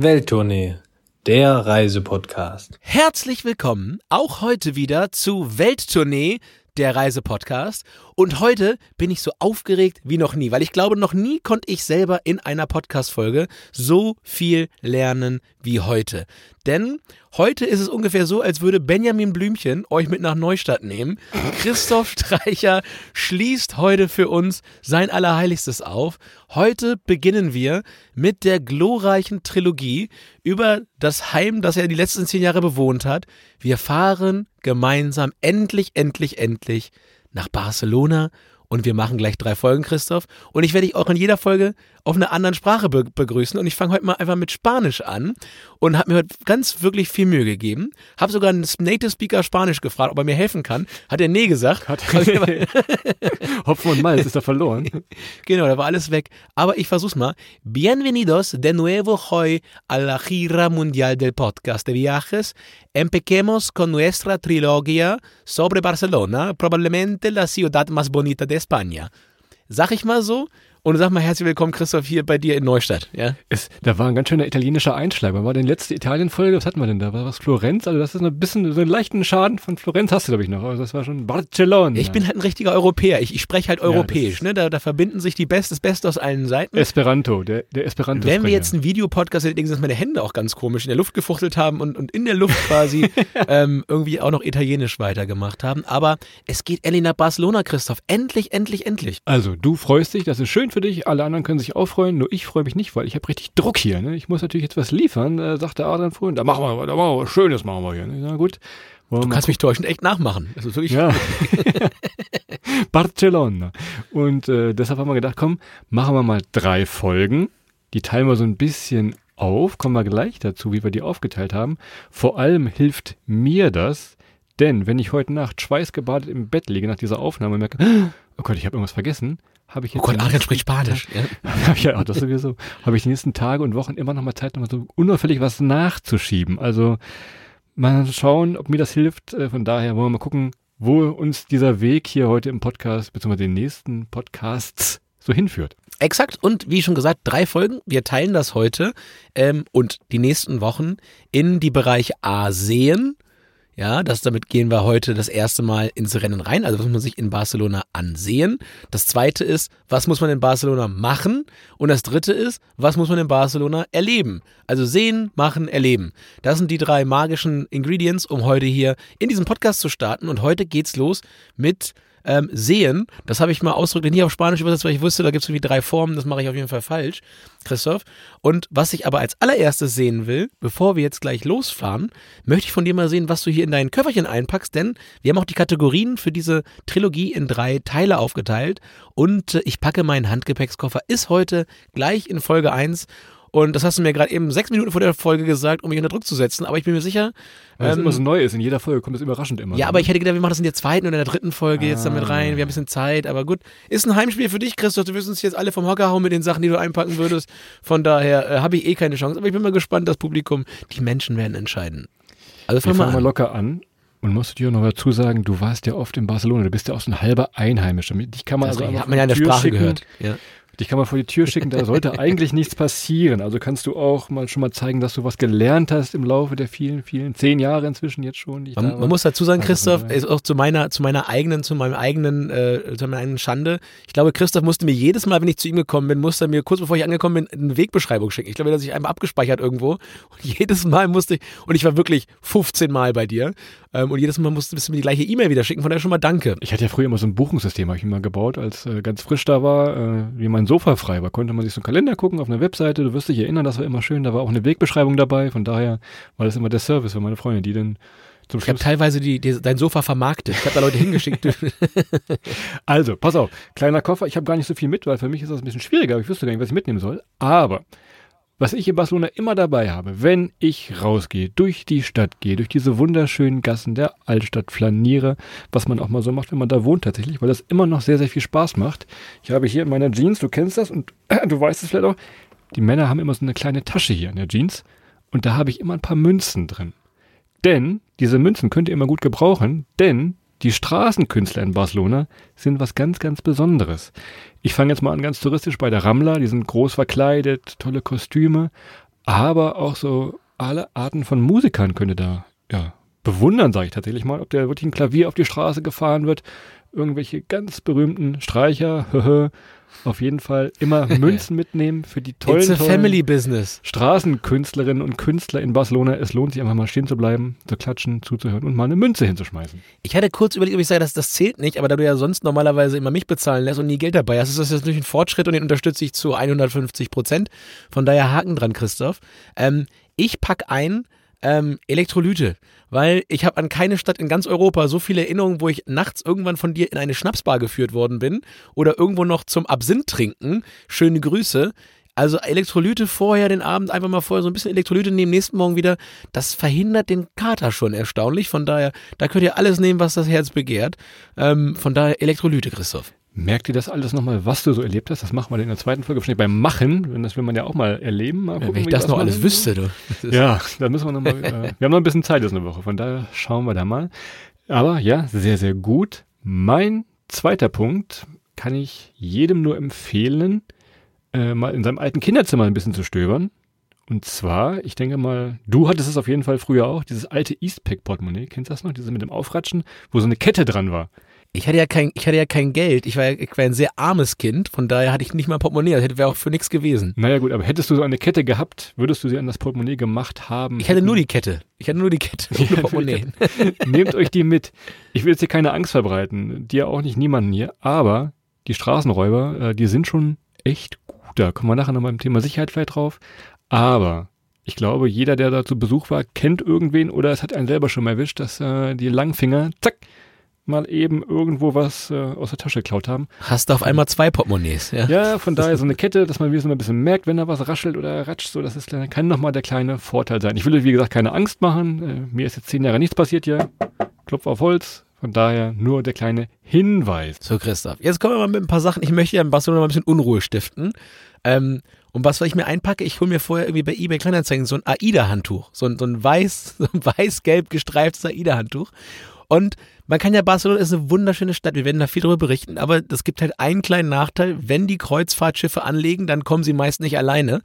Welttournee, der Reisepodcast. Herzlich willkommen auch heute wieder zu Welttournee, der Reisepodcast. Und heute bin ich so aufgeregt wie noch nie, weil ich glaube, noch nie konnte ich selber in einer Podcast-Folge so viel lernen wie heute. Denn heute ist es ungefähr so, als würde Benjamin Blümchen euch mit nach Neustadt nehmen. Christoph Streicher schließt heute für uns sein Allerheiligstes auf. Heute beginnen wir mit der glorreichen Trilogie über das Heim, das er die letzten zehn Jahre bewohnt hat. Wir fahren gemeinsam endlich, endlich, endlich nach Barcelona und wir machen gleich drei Folgen, Christoph. Und ich werde dich auch in jeder Folge auf einer anderen Sprache be begrüßen. Und ich fange heute mal einfach mit Spanisch an und habe mir heute ganz wirklich viel Mühe gegeben. Habe sogar einen Native Speaker Spanisch gefragt, ob er mir helfen kann. Hat er nee gesagt. Hat Hopfen und Malz ist da verloren. genau, da war alles weg. Aber ich versuch's mal. Bienvenidos de nuevo hoy a la gira mundial del podcast de viajes. Empecemos con nuestra trilogía sobre Barcelona, probablemente la ciudad más bonita de España. Sag ich mal so. Und sag mal herzlich willkommen, Christoph, hier bei dir in Neustadt. Ja? Es, da war ein ganz schöner italienischer Einschlag. Was war denn die letzte Italien-Folge? Was hatten wir denn da? War was Florenz? Also das ist ein bisschen, so einen leichten Schaden von Florenz hast du, glaube ich, noch. Also das war schon Barcelona. Ich bin halt ein richtiger Europäer. Ich, ich spreche halt europäisch. Ja, ne? da, da verbinden sich die Best, das Beste aus allen Seiten. Esperanto, der, der Esperanto. Wenn wir jetzt einen Videopodcast hätten, dass meine Hände auch ganz komisch in der Luft gefuchtelt haben und, und in der Luft quasi ähm, irgendwie auch noch Italienisch weitergemacht haben. Aber es geht nach Barcelona, Christoph. Endlich, endlich, endlich. Also, du freust dich, das ist schön für dich. Alle anderen können sich auch freuen, nur ich freue mich nicht, weil ich habe richtig Druck hier. Ne? Ich muss natürlich jetzt was liefern, äh, sagte Adrian vorhin. Da machen wir, da machen wir was Schönes, machen wir hier. Ne? Na gut. Wollen du kannst mich täuschend echt nachmachen. Das ist wirklich ja. Barcelona. Und äh, deshalb haben wir gedacht, komm, machen wir mal drei Folgen. Die teilen wir so ein bisschen auf. Kommen wir gleich dazu, wie wir die aufgeteilt haben. Vor allem hilft mir das, denn wenn ich heute Nacht schweißgebadet im Bett liege nach dieser Aufnahme und merke, oh Gott, ich habe irgendwas vergessen, habe ich jetzt. Oh Gott, Adrian spricht Spanisch. Ja. ja, das sowieso. Habe ich die nächsten Tage und Wochen immer noch mal Zeit, noch mal so unauffällig was nachzuschieben. Also mal schauen, ob mir das hilft. Äh, von daher wollen wir mal gucken, wo uns dieser Weg hier heute im Podcast, beziehungsweise den nächsten Podcasts so hinführt. Exakt. Und wie schon gesagt, drei Folgen. Wir teilen das heute ähm, und die nächsten Wochen in die Bereiche A sehen, ja, das damit gehen wir heute das erste Mal ins Rennen rein. Also was muss man sich in Barcelona ansehen. Das zweite ist, was muss man in Barcelona machen? Und das dritte ist, was muss man in Barcelona erleben? Also sehen, machen, erleben. Das sind die drei magischen Ingredients, um heute hier in diesem Podcast zu starten. Und heute geht's los mit ähm, sehen. Das habe ich mal ausdrücklich nicht auf Spanisch übersetzt, weil ich wusste, da gibt es irgendwie drei Formen. Das mache ich auf jeden Fall falsch, Christoph. Und was ich aber als allererstes sehen will, bevor wir jetzt gleich losfahren, möchte ich von dir mal sehen, was du hier in dein Köfferchen einpackst, denn wir haben auch die Kategorien für diese Trilogie in drei Teile aufgeteilt. Und äh, ich packe meinen Handgepäckskoffer, ist heute gleich in Folge 1 und das hast du mir gerade eben sechs Minuten vor der Folge gesagt, um mich unter Druck zu setzen. Aber ich bin mir sicher. Weil ähm, es immer so neu ist. In jeder Folge kommt es überraschend immer. Ja, ne? aber ich hätte gedacht, wir machen das in der zweiten oder in der dritten Folge ah. jetzt damit rein. Wir haben ein bisschen Zeit. Aber gut. Ist ein Heimspiel für dich, Christoph. Du wirst uns jetzt alle vom Hocker hauen mit den Sachen, die du einpacken würdest. Von daher äh, habe ich eh keine Chance. Aber ich bin mal gespannt, das Publikum, die Menschen werden entscheiden. Also fang wir fangen mal locker an. Und musst du dir noch dazu sagen, du warst ja oft in Barcelona, du bist ja auch so ein halber Einheimischer. Dich kann man das also hat man ja in der Sprache schicken. gehört. Ja. Dich kann man vor die Tür schicken, da sollte eigentlich nichts passieren. Also kannst du auch mal schon mal zeigen, dass du was gelernt hast im Laufe der vielen, vielen, zehn Jahre inzwischen jetzt schon. Man, da man muss dazu sagen, Christoph, ist auch zu meiner, zu meiner eigenen, zu meinem eigenen, äh, zu meiner eigenen Schande. Ich glaube, Christoph musste mir jedes Mal, wenn ich zu ihm gekommen bin, musste er mir kurz bevor ich angekommen bin, eine Wegbeschreibung schicken. Ich glaube, er hat sich einmal abgespeichert irgendwo. Und jedes Mal musste ich, und ich war wirklich 15 Mal bei dir. Ähm, und jedes Mal musste du mir die gleiche E-Mail wieder schicken. Von daher schon mal danke. Ich hatte ja früher immer so ein Buchungssystem, habe ich immer gebaut, als äh, ganz frisch da war, äh, wie mein Sofa frei war. Konnte man sich so einen Kalender gucken auf einer Webseite. Du wirst dich erinnern, das war immer schön. Da war auch eine Wegbeschreibung dabei. Von daher war das immer der Service für meine Freunde, die dann zum Ich habe teilweise die, die, dein Sofa vermarktet. Ich habe da Leute hingeschickt. also, pass auf. Kleiner Koffer. Ich habe gar nicht so viel mit, weil für mich ist das ein bisschen schwieriger. Ich wüsste gar nicht, was ich mitnehmen soll. Aber was ich in Barcelona immer dabei habe, wenn ich rausgehe, durch die Stadt gehe, durch diese wunderschönen Gassen der Altstadt flaniere, was man auch mal so macht, wenn man da wohnt tatsächlich, weil das immer noch sehr, sehr viel Spaß macht. Ich habe hier in meiner Jeans, du kennst das und äh, du weißt es vielleicht auch, die Männer haben immer so eine kleine Tasche hier in der Jeans und da habe ich immer ein paar Münzen drin. Denn diese Münzen könnt ihr immer gut gebrauchen, denn die Straßenkünstler in Barcelona sind was ganz, ganz Besonderes. Ich fange jetzt mal an ganz touristisch bei der Ramla, die sind groß verkleidet, tolle Kostüme. aber auch so alle Arten von Musikern könnt ihr da ja, bewundern, sage ich tatsächlich mal, ob der wirklich ein Klavier auf die Straße gefahren wird, irgendwelche ganz berühmten Streicher, auf jeden Fall immer Münzen mitnehmen für die tollen, It's a tollen family business. Straßenkünstlerinnen und Künstler in Barcelona. Es lohnt sich einfach mal stehen zu bleiben, zu klatschen, zuzuhören und mal eine Münze hinzuschmeißen. Ich hatte kurz überlegt, ob ich sage, dass das zählt nicht, aber da du ja sonst normalerweise immer mich bezahlen lässt und nie Geld dabei hast, ist das jetzt natürlich ein Fortschritt und den unterstütze ich zu 150 Prozent. Von daher Haken dran, Christoph. Ähm, ich pack ein ähm, Elektrolyte, weil ich habe an keine Stadt in ganz Europa so viele Erinnerungen, wo ich nachts irgendwann von dir in eine Schnapsbar geführt worden bin oder irgendwo noch zum Absinth trinken. Schöne Grüße. Also Elektrolyte vorher, den Abend einfach mal vorher so ein bisschen Elektrolyte nehmen, nächsten Morgen wieder. Das verhindert den Kater schon erstaunlich. Von daher, da könnt ihr alles nehmen, was das Herz begehrt. Ähm, von daher Elektrolyte, Christoph. Merkt ihr das alles nochmal, was du so erlebt hast? Das machen wir in der zweiten Folge wahrscheinlich beim Machen. Wenn das will man ja auch mal erleben. Mal gucken, Wenn ich das noch alles wüsste, du. Ja, da müssen wir nochmal. äh, wir haben noch ein bisschen Zeit, das ist eine Woche. Von daher schauen wir da mal. Aber ja, sehr, sehr gut. Mein zweiter Punkt kann ich jedem nur empfehlen, äh, mal in seinem alten Kinderzimmer ein bisschen zu stöbern. Und zwar, ich denke mal, du hattest es auf jeden Fall früher auch, dieses alte Eastpack-Portemonnaie, kennst du das noch? Dieses mit dem Aufratschen, wo so eine Kette dran war. Ich hatte ja kein, ich hatte ja kein Geld. Ich war, ja- ich war ein sehr armes Kind. Von daher hatte ich nicht mal Portemonnaie. Das hätte wäre auch für nichts gewesen. Naja gut, aber hättest du so eine Kette gehabt, würdest du sie an das Portemonnaie gemacht haben? Ich hatte nur die Kette. Ich hatte nur die Kette. Ohne Portemonnaie. Nehmt euch die mit. Ich will jetzt hier keine Angst verbreiten, dir auch nicht niemanden hier, aber die Straßenräuber, äh, die sind schon echt gut. Da kommen wir nachher noch mal im Thema Sicherheit vielleicht drauf. Aber ich glaube, jeder, der da zu Besuch war, kennt irgendwen oder es hat einen selber schon mal erwischt, dass äh, die Langfinger, zack, mal eben irgendwo was äh, aus der Tasche geklaut haben. Hast du auf einmal zwei Portemonnaies, ja? Ja, von daher so eine Kette, dass man wenigstens mal ein bisschen merkt, wenn da was raschelt oder ratscht, so das ist, kann nochmal der kleine Vorteil sein. Ich will wie gesagt, keine Angst machen. Äh, mir ist jetzt zehn Jahre nichts passiert hier. Klopf auf Holz. Von daher nur der kleine Hinweis. So, Christoph. Jetzt kommen wir mal mit ein paar Sachen. Ich möchte ja in Barcelona mal ein bisschen Unruhe stiften. Ähm, und was, was ich mir einpacke, ich hole mir vorher irgendwie bei eBay Kleinanzeigen so ein AIDA-Handtuch. So ein, so ein weiß, so ein weiß-gelb gestreiftes AIDA-Handtuch. Und man kann ja, Barcelona ist eine wunderschöne Stadt, wir werden da viel darüber berichten, aber es gibt halt einen kleinen Nachteil, wenn die Kreuzfahrtschiffe anlegen, dann kommen sie meist nicht alleine.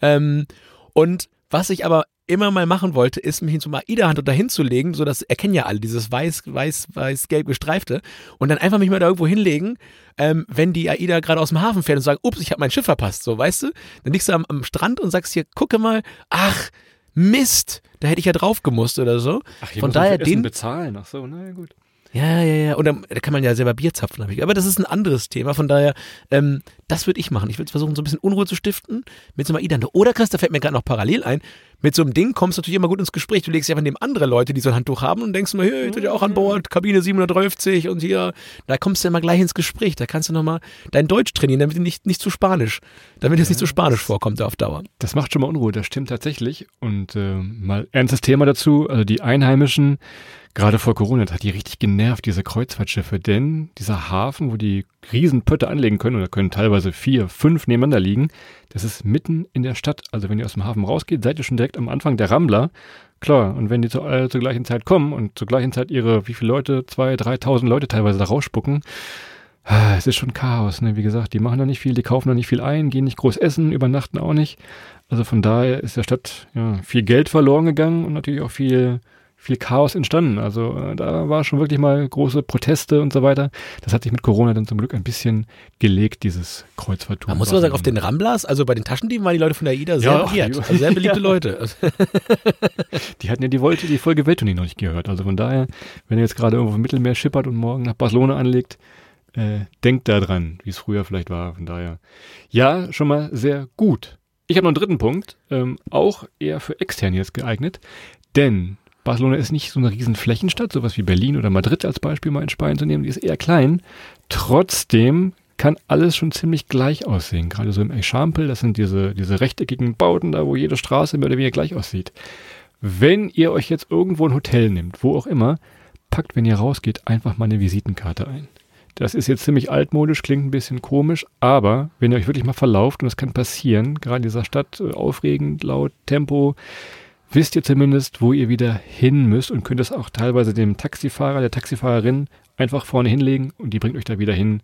Ähm, und was ich aber immer mal machen wollte, ist mich einem AIDA-Handtuch dahin zu legen, so dass erkennen ja alle dieses weiß, weiß, weiß, gelb gestreifte und dann einfach mich mal da irgendwo hinlegen, ähm, wenn die AIDA gerade aus dem Hafen fährt und sagt, ups, ich habe mein Schiff verpasst, so, weißt du? Dann liegst du am, am Strand und sagst hier, gucke mal, ach, Mist, da hätte ich ja drauf gemusst oder so. hier Von muss daher den, bezahlen. Ach so, na ja, gut. Ja, ja, ja. Und dann, da kann man ja selber Bier zapfen. hab ich- Aber das ist ein anderes Thema. Von daher, ähm, das würde ich machen. Ich würde versuchen, so ein bisschen Unruhe zu stiften mit so einem AIDA. Oder Chris, da fällt mir gerade noch parallel ein. Mit so einem Ding kommst du natürlich immer gut ins Gespräch. Du legst dich einfach neben andere Leute, die so ein Handtuch haben und denkst mal, hey, ich bin ja auch an Bord, Kabine 750 und hier. Da kommst du immer gleich ins Gespräch. Da kannst du nochmal dein Deutsch trainieren, damit nicht, nicht zu Spanisch. Damit es nicht zu Spanisch vorkommt auf Dauer. Das macht schon mal Unruhe, das stimmt tatsächlich. Und äh, mal ernstes Thema dazu, also die Einheimischen, gerade vor Corona, das hat die richtig genervt, diese Kreuzfahrtschiffe, denn dieser Hafen, wo die Riesenpötte anlegen können, oder können teilweise vier, fünf nebeneinander liegen, das ist mitten in der Stadt. Also wenn ihr aus dem Hafen rausgeht, seid ihr schon direkt am Anfang der Rambler. Klar, und wenn die zu, äh, zur gleichen Zeit kommen und zur gleichen Zeit ihre, wie viele Leute, zwei, dreitausend Leute teilweise da rausspucken, ah, es ist schon Chaos, ne? Wie gesagt, die machen da nicht viel, die kaufen da nicht viel ein, gehen nicht groß essen, übernachten auch nicht. Also von daher ist der Stadt ja, viel Geld verloren gegangen und natürlich auch viel, viel Chaos entstanden. Also äh, da war schon wirklich mal große Proteste und so weiter. Das hat sich mit Corona dann zum Glück ein bisschen gelegt, dieses Kreuzfahrttour. Man muss aber sagen, auf den Ramblas, also bei den Taschendieben waren die Leute von der AIDA sehr Ja, begehrt. Also sehr beliebte Ja. Leute. Die hatten ja die, Wolte, die Folge Welttournee noch nicht gehört. Also von daher, wenn ihr jetzt gerade irgendwo im Mittelmeer schippert und morgen nach Barcelona anlegt, äh, denkt da dran, wie es früher vielleicht war. Von daher, ja, schon mal sehr gut. Ich habe noch einen dritten Punkt, ähm, auch eher für Externe jetzt geeignet, denn Barcelona ist nicht so eine riesen Flächenstadt, sowas wie Berlin oder Madrid als Beispiel mal in Spanien zu nehmen, die ist eher klein. Trotzdem kann alles schon ziemlich gleich aussehen. Gerade so im Eixample, das sind diese, diese rechteckigen Bauten da, wo jede Straße mehr oder weniger gleich aussieht. Wenn ihr euch jetzt irgendwo ein Hotel nehmt, wo auch immer, packt, wenn ihr rausgeht, einfach mal eine Visitenkarte ein. Das ist jetzt ziemlich altmodisch, klingt ein bisschen komisch, aber wenn ihr euch wirklich mal verlauft, und das kann passieren, gerade in dieser Stadt, äh, aufregend, laut, Tempo, wisst ihr zumindest, wo ihr wieder hin müsst und könnt es auch teilweise dem Taxifahrer, der Taxifahrerin einfach vorne hinlegen und die bringt euch da wieder hin.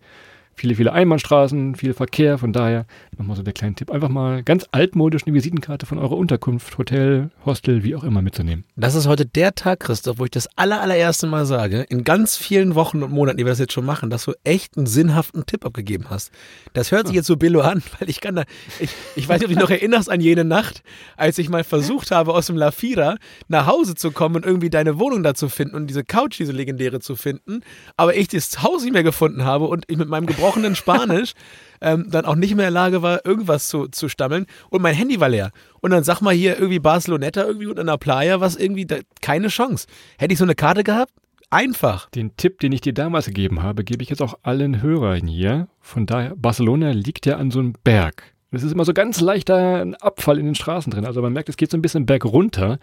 Viele, viele Einbahnstraßen, viel Verkehr. Von daher nochmal so der kleine Tipp. Einfach mal ganz altmodisch eine Visitenkarte von eurer Unterkunft, Hotel, Hostel, wie auch immer mitzunehmen. Das ist heute der Tag, Christoph, wo ich das aller, allererste Mal sage, in ganz vielen Wochen und Monaten, die wir das jetzt schon machen, dass du echt einen sinnhaften Tipp abgegeben hast. Das hört sich jetzt so billo an, weil ich kann da, ich, ich weiß nicht, ob du dich noch erinnerst an jene Nacht, als ich mal versucht habe, aus dem La Fira nach Hause zu kommen und irgendwie deine Wohnung da zu finden und diese Couch, diese legendäre zu finden, aber ich das Haus nicht mehr gefunden habe und ich mit meinem gebrochenen Spanisch ähm, dann auch nicht mehr in der Lage war, irgendwas zu, zu stammeln und mein Handy war leer. Und dann sag mal hier irgendwie Barceloneta irgendwie unter einer Playa, was irgendwie, da, keine Chance. Hätte ich so eine Karte gehabt? Einfach. Den Tipp, den ich dir damals gegeben habe, gebe ich jetzt auch allen Hörern hier. Von daher, Barcelona liegt ja an so einem Berg. Es ist immer so ganz leichter Abfall in den Straßen drin. Also man merkt, es geht so ein bisschen Berg runter.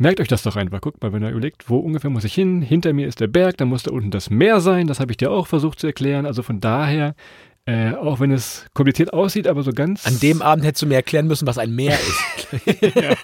Merkt euch das doch einfach. Guckt mal, wenn ihr überlegt, wo ungefähr muss ich hin? Hinter mir ist der Berg, dann muss da unten das Meer sein. Das habe ich dir auch versucht zu erklären. Also von daher, äh, auch wenn es kompliziert aussieht, aber so ganz. An dem Abend hättest du mir erklären müssen, was ein Meer ist. ja.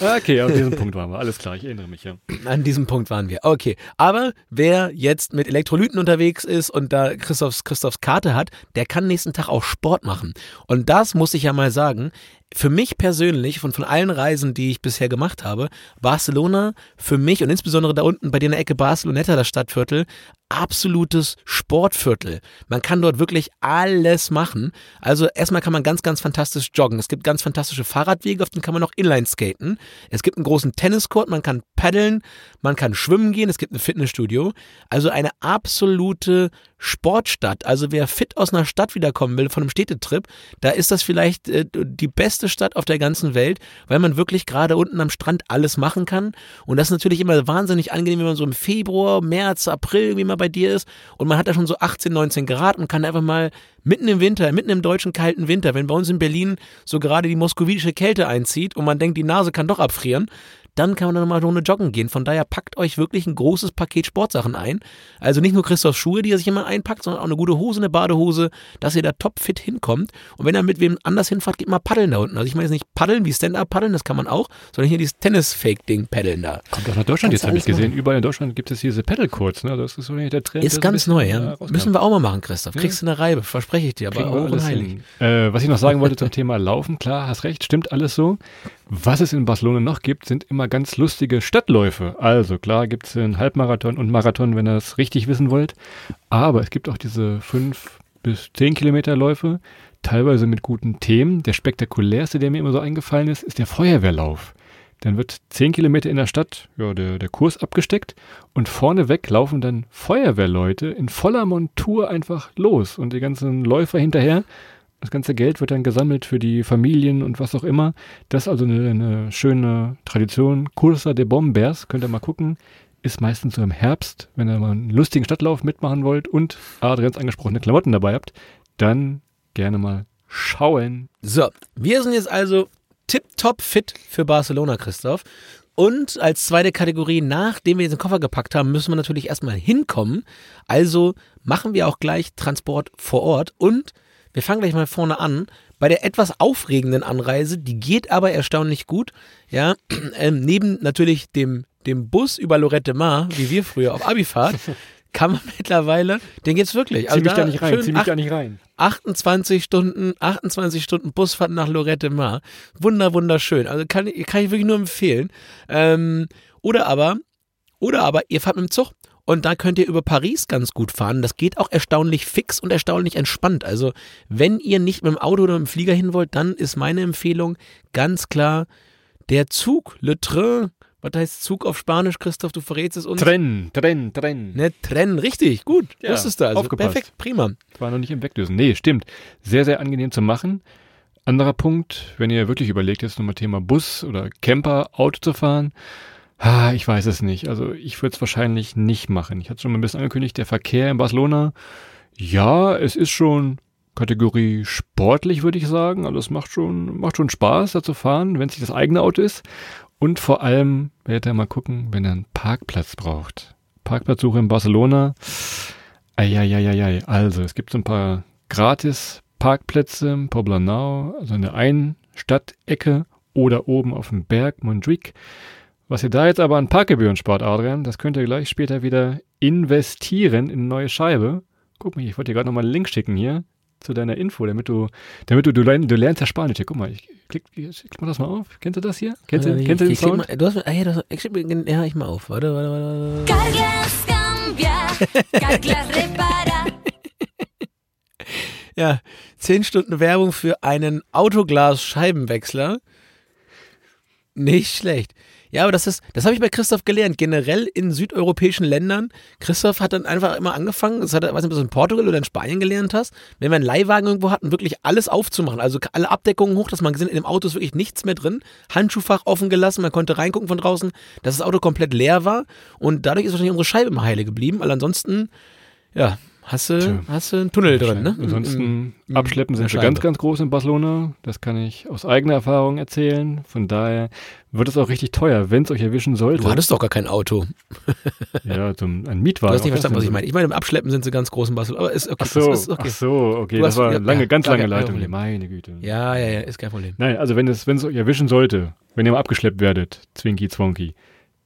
Okay, auf diesem Punkt waren wir. Alles klar, ich erinnere mich, ja. An diesem Punkt waren wir. Okay. Aber wer jetzt mit Elektrolyten unterwegs ist und da Christophs, Christophs Karte hat, der kann nächsten Tag auch Sport machen. Und das muss ich ja mal sagen für mich persönlich, von, von allen Reisen, die ich bisher gemacht habe, Barcelona für mich und insbesondere da unten bei dir in der Ecke Barceloneta, das Stadtviertel, absolutes Sportviertel. Man kann dort wirklich alles machen. Also erstmal kann man ganz, ganz fantastisch joggen. Es gibt ganz fantastische Fahrradwege, auf denen kann man auch Inline skaten. Es gibt einen großen Tenniscourt, man kann paddeln, man kann schwimmen gehen, es gibt ein Fitnessstudio. Also eine absolute Sportstadt. Also wer fit aus einer Stadt wiederkommen will, von einem Städtetrip, da ist das vielleicht äh, die beste Stadt auf der ganzen Welt, weil man wirklich gerade unten am Strand alles machen kann. Und das ist natürlich immer wahnsinnig angenehm, wenn man so im Februar, März, April irgendwie mal bei dir ist und man hat da schon so 18, 19 Grad und kann einfach mal mitten im Winter, mitten im deutschen kalten Winter, wenn bei uns in Berlin so gerade die moskowitische Kälte einzieht und man denkt, die Nase kann doch abfrieren, dann kann man dann mal eine Runde joggen gehen. Von daher packt euch wirklich ein großes Paket Sportsachen ein. Also nicht nur Christophs Schuhe, die er sich immer einpackt, sondern auch eine gute Hose, eine Badehose, dass ihr da topfit hinkommt. Und wenn ihr mit wem anders hinfahrt, geht mal paddeln da unten. Also ich meine jetzt nicht paddeln wie Stand-Up-Paddeln, das kann man auch, sondern hier dieses Tennis-Fake-Ding paddeln da. Kommt auch nach Deutschland jetzt, habe ich gesehen. Machen. Überall in Deutschland gibt es diese Paddle-Courts. Ne? Das ist so der Trend. Ist ganz neu, ja. Müssen wir auch mal machen, Christoph. Kriegst du eine Reibe, verspreche ich dir. Aber auch unheilig. Äh, was ich noch sagen wollte zum Thema Laufen, klar, hast recht, stimmt alles so. Was es in Barcelona noch gibt, sind immer ganz lustige Stadtläufe. Also klar gibt es einen Halbmarathon und Marathon, wenn ihr es richtig wissen wollt. Aber es gibt auch diese fünf bis zehn Kilometer Läufe, teilweise mit guten Themen. Der spektakulärste, der mir immer so eingefallen ist, ist der Feuerwehrlauf. Dann wird zehn Kilometer in der Stadt ja, der, der Kurs abgesteckt und vorneweg laufen dann Feuerwehrleute in voller Montur einfach los und die ganzen Läufer hinterher das ganze Geld wird dann gesammelt für die Familien und was auch immer. Das ist also eine, eine schöne Tradition. Cursa de Bombers, könnt ihr mal gucken. Ist meistens so im Herbst, wenn ihr mal einen lustigen Stadtlauf mitmachen wollt und Adrians angesprochene Klamotten dabei habt, dann gerne mal schauen. So, wir sind jetzt also tipptopp fit für Barcelona, Christoph. Und als zweite Kategorie, nachdem wir diesen Koffer gepackt haben, müssen wir natürlich erstmal hinkommen. Also machen wir auch gleich Transport vor Ort und wir fangen gleich mal vorne an. Bei der etwas aufregenden Anreise, die geht aber erstaunlich gut. Ja, ähm, neben natürlich dem, dem Bus über Lorette Mar, wie wir früher auf Abifahrt, kann man mittlerweile, den geht's wirklich. Also zieh mich da, da nicht rein, zieh mich da nicht rein. 28 Stunden, 28 Stunden Busfahrt nach Lorette Mar. Wunder, wunderschön. Also kann, kann ich wirklich nur empfehlen. Ähm, oder aber, oder aber, ihr fahrt mit dem Zug. Und da könnt ihr über Paris ganz gut fahren. Das geht auch erstaunlich fix und erstaunlich entspannt. Also, wenn ihr nicht mit dem Auto oder mit dem Flieger hin wollt, dann ist meine Empfehlung ganz klar der Zug, Le Train. Was heißt Zug auf Spanisch, Christoph? Du verrätst es uns. Tren, Tren, Tren. Ne, Tren, richtig, gut. Ja, Wusstest du also. Aufgepasst. Perfekt, prima. War noch nicht im Wegdösen. Nee, stimmt. Sehr, sehr angenehm zu machen. Anderer Punkt, wenn ihr wirklich überlegt, jetzt nochmal Thema Bus oder Camper, Auto zu fahren, Ah, ich weiß es nicht. Also ich würde es wahrscheinlich nicht machen. Ich hatte schon mal ein bisschen angekündigt, der Verkehr in Barcelona, ja, es ist schon Kategorie sportlich, würde ich sagen. Also es macht schon, macht schon Spaß, da zu fahren, wenn es nicht das eigene Auto ist. Und vor allem, werdet ihr mal gucken, wenn er einen Parkplatz braucht. Parkplatzsuche in Barcelona. Eieieiei. Also, es gibt so ein paar gratis Parkplätze im Poblenou, also in der einen Stadtecke oder oben auf dem Berg Montjuic. Was ihr da jetzt aber an Parkgebühren spart, Adrian, das könnt ihr gleich später wieder investieren in eine neue Scheibe Guck mal ich wollte dir gerade nochmal einen Link schicken hier zu deiner Info, damit du, damit du, du, lern, du lernst ja Spanisch. Hier, guck mal, ich klick, klick mal das mal auf. Kennst du das hier? Kennst du, kennst du den ich Sound? Mal, du hast, ah, ja, das, ich mir, ja, ich mal auf. Warte, warte, warte. warte. Carglass cambia, Carglass repara. Ja, zehn Stunden Werbung für einen Autoglas-Scheibenwechsler. Nicht schlecht. Ja, aber das ist, das habe ich bei Christoph gelernt. Generell in südeuropäischen Ländern. Christoph hat dann einfach immer angefangen, das hat er, weiß nicht, ob du in Portugal oder in Spanien gelernt hast, wenn wir einen Leihwagen irgendwo hatten, wirklich alles aufzumachen. Also alle Abdeckungen hoch, dass man gesehen in dem Auto ist wirklich nichts mehr drin. Handschuhfach offen gelassen, man konnte reingucken von draußen, dass das Auto komplett leer war. Und dadurch ist wahrscheinlich unsere Scheibe immer heile geblieben. Weil ansonsten, ja, hast du, Tja. hast du einen Tunnel drin, ne? Ansonsten Im- abschleppen sind sie Scheibe. ganz, ganz groß in Barcelona. Das kann ich aus eigener Erfahrung erzählen. Von daher wird es auch richtig teuer, wenn es euch erwischen sollte. Du hattest doch gar kein Auto. ja, so ein ein Du Mietwagen. hast nicht verstanden, was ich meine. Ich meine, im Abschleppen sind sie ganz groß in Barcelona. Aber ist okay. Ach so, ist okay. ach so, okay. Du Das hast- war eine lange, ja, ganz lange Leitung. Meine Güte. Ja, ja, ja, ist kein Problem. Nein, also wenn es, wenn es euch erwischen sollte, wenn ihr mal abgeschleppt werdet, Zwinky Zwonky,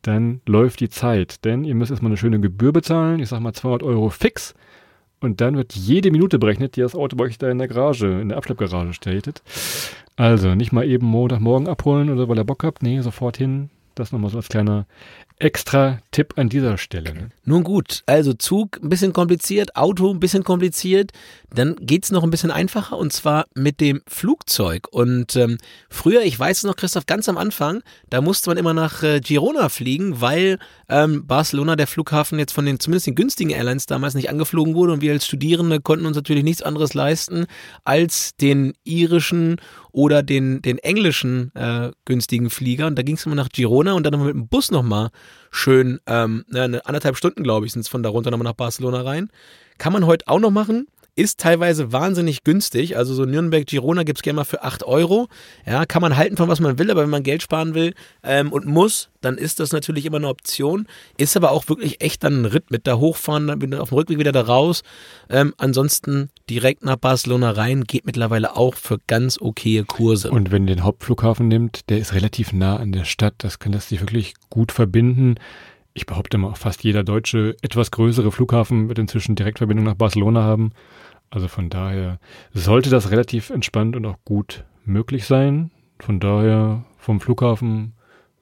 dann läuft die Zeit. Denn ihr müsst erstmal eine schöne Gebühr bezahlen. Ich sag mal 200 Euro fix. Und dann wird jede Minute berechnet, die das Auto bei euch da in der Garage, in der Abschleppgarage stellt. Also nicht mal eben Montagmorgen abholen oder weil ihr Bock habt. Nee, sofort hin. Das nochmal so als kleiner extra Tipp an dieser Stelle. Ne? Nun gut, also Zug ein bisschen kompliziert, Auto ein bisschen kompliziert, dann geht's noch ein bisschen einfacher und zwar mit dem Flugzeug. Und ähm, früher, ich weiß es noch, Christoph, ganz am Anfang, da musste man immer nach äh, Girona fliegen, weil ähm, Barcelona, der Flughafen, jetzt von den zumindest den günstigen Airlines damals nicht angeflogen wurde und wir als Studierende konnten uns natürlich nichts anderes leisten, als den irischen oder den, den englischen äh, günstigen Flieger. Und da ging es immer nach Girona und dann nochmal mit dem Bus nochmal schön, ähm, ne, eine anderthalb Stunden, glaube ich, sind es von da runter nochmal nach Barcelona rein. Kann man heute auch noch machen. Ist teilweise wahnsinnig günstig. Also so Nürnberg-Girona gibt's gerne mal für 8 Euro. Ja, kann man halten von was man will, aber wenn man Geld sparen will ähm, und muss, dann ist das natürlich immer eine Option. Ist aber auch wirklich echt dann ein Ritt mit da hochfahren, dann auf dem Rückweg wieder da raus. Ähm, ansonsten direkt nach Barcelona rein, geht mittlerweile auch für ganz okaye Kurse. Und wenn ihr den Hauptflughafen nimmt, der ist relativ nah an der Stadt. Das kann das sich wirklich gut verbinden. Ich behaupte mal, fast jeder deutsche, etwas größere Flughafen wird inzwischen Direktverbindung nach Barcelona haben. Also von daher sollte das relativ entspannt und auch gut möglich sein. Von daher vom Flughafen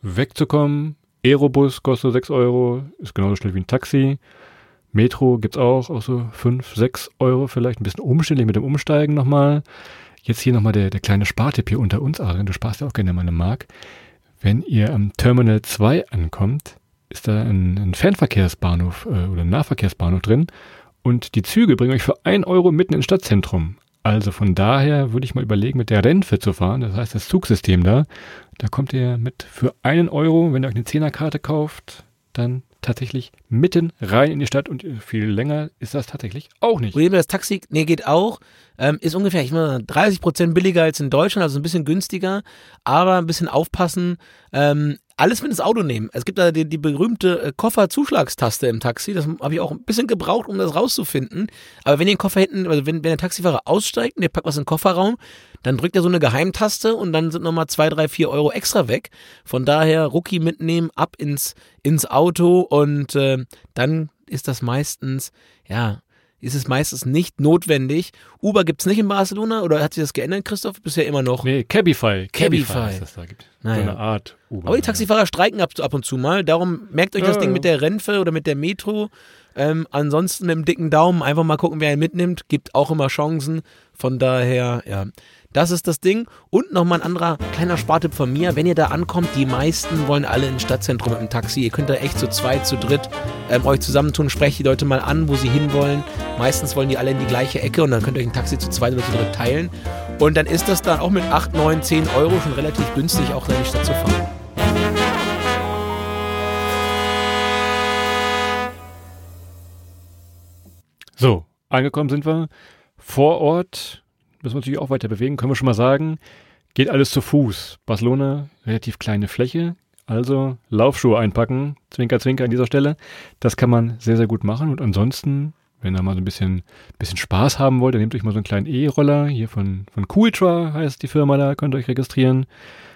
wegzukommen. Aerobus kostet 6 Euro, ist genauso schnell wie ein Taxi. Metro gibt's auch, auch so 5, 6 Euro vielleicht. Ein bisschen umständlich mit dem Umsteigen nochmal. Jetzt hier nochmal der, der kleine Spartipp hier unter uns, Adrian. Du sparst ja auch gerne mal eine Mark. Wenn ihr am Terminal 2 ankommt, ist da ein, ein Fernverkehrsbahnhof äh, oder ein Nahverkehrsbahnhof drin. Und die Züge bringen euch für 1 Euro mitten ins Stadtzentrum. Also von daher würde ich mal überlegen, mit der Renfe zu fahren. Das heißt, das Zugsystem da. Da kommt ihr mit für einen Euro, wenn ihr euch eine Zehnerkarte kauft, dann tatsächlich mitten rein in die Stadt und viel länger ist das tatsächlich auch nicht. Problem das Taxi, nee, geht auch, ähm, ist ungefähr, ich meine, 30 Prozent billiger als in Deutschland, also ein bisschen günstiger, aber ein bisschen aufpassen, ähm, alles mit ins Auto nehmen. Es gibt da die, die berühmte äh, Kofferzuschlagstaste im Taxi, das habe ich auch ein bisschen gebraucht, um das rauszufinden, aber wenn den Koffer hinten, also wenn, wenn der Taxifahrer aussteigt und ihr packt was in den Kofferraum, dann drückt er so eine Geheimtaste und dann sind nochmal zwei, drei, vier Euro extra weg. Von daher Rucki mitnehmen, ab ins, ins Auto und äh, dann ist das meistens, ja, ist es meistens nicht notwendig. Uber gibt's nicht in Barcelona oder hat sich das geändert, Christoph? Bisher immer noch. Nee, Cabify. Cabify. ist das da gibt. Naja. So eine Art Uber. Aber die Taxifahrer streiken ab, ab und zu mal. Darum merkt euch das Ja, Ding ja. mit der Renfe oder mit der Metro. Ähm, ansonsten mit dem dicken Daumen einfach mal gucken, wer ihn mitnimmt. Gibt auch immer Chancen. Von daher, ja. Das ist das Ding. Und nochmal ein anderer kleiner Spartipp von mir. Wenn ihr da ankommt, die meisten wollen alle ins Stadtzentrum mit dem Taxi. Ihr könnt da echt zu zweit, zu dritt ähm, euch zusammentun. Sprecht die Leute mal an, wo sie hinwollen. Meistens wollen die alle in die gleiche Ecke und dann könnt ihr euch ein Taxi zu zweit oder zu dritt teilen. Und dann ist das dann auch mit 8, 9, 10 Euro schon relativ günstig, auch in die Stadt zu fahren. So, angekommen sind wir. Vor Ort müssen wir natürlich auch weiter bewegen, können wir schon mal sagen. Geht alles zu Fuß. Barcelona, relativ kleine Fläche. Also Laufschuhe einpacken. Zwinker, zwinker an dieser Stelle. Das kann man sehr, sehr gut machen. Und ansonsten, wenn ihr mal so ein bisschen, bisschen Spaß haben wollt, dann nehmt euch mal so einen kleinen E-Roller. Hier von, von Cooltra heißt die Firma da, könnt ihr euch registrieren.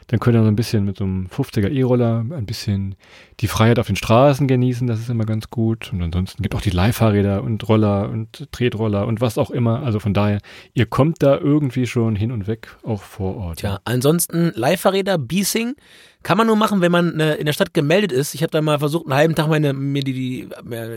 Dann könnt ihr so ein bisschen mit so einem 50er E-Roller ein bisschen die Freiheit auf den Straßen genießen. Das ist immer ganz gut. Und ansonsten gibt auch die Leihfahrräder und Roller und Tretroller und was auch immer. Also von daher, ihr kommt da irgendwie schon hin und weg, auch vor Ort. Tja, ansonsten Leihfahrräder, Biesing, kann man nur machen, wenn man äh, in der Stadt gemeldet ist. Ich habe da mal versucht, einen halben Tag meine, mir die, die,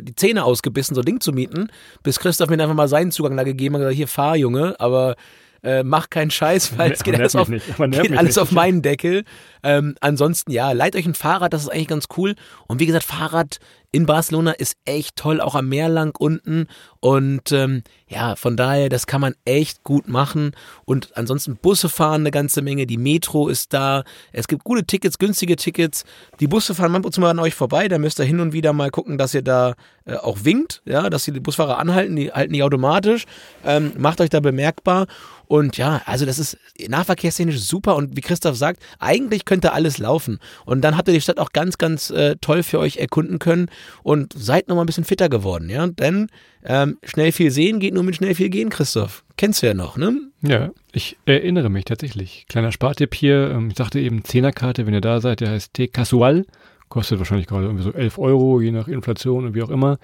die Zähne ausgebissen, so ein Ding zu mieten, bis Christoph mir einfach mal seinen Zugang da gegeben hat und gesagt, hier fahr, Junge, aber äh, mach keinen Scheiß, weil es geht alles, auf, geht alles auf meinen Deckel. Ähm, ansonsten, ja, leiht euch ein Fahrrad, das ist eigentlich ganz cool. Und wie gesagt, Fahrrad in Barcelona ist echt toll, auch am Meer lang unten. Und ähm, ja, von daher, das kann man echt gut machen. Und ansonsten Busse fahren eine ganze Menge, die Metro ist da. Es gibt gute Tickets, günstige Tickets. Die Busse fahren manchmal mal an euch vorbei, da müsst ihr hin und wieder mal gucken, dass ihr da äh, auch winkt, ja, dass die Busfahrer anhalten, die halten nicht automatisch. Ähm, macht euch da bemerkbar. Und ja, also das ist nahverkehrstechnisch super und wie Christoph sagt, eigentlich könnte alles laufen. Und dann habt ihr die Stadt auch ganz, ganz äh, toll für euch erkunden können und seid nochmal ein bisschen fitter geworden, ja. Denn ähm, schnell viel sehen geht nur mit schnell viel gehen, Christoph. Kennst du ja noch, ne? Ja, ich erinnere mich tatsächlich. Kleiner Spartipp hier. ähm, Ich sagte eben Zehnerkarte, wenn ihr da seid, der heißt T Casual. Kostet wahrscheinlich gerade irgendwie so 11 Euro, je nach Inflation und wie auch immer.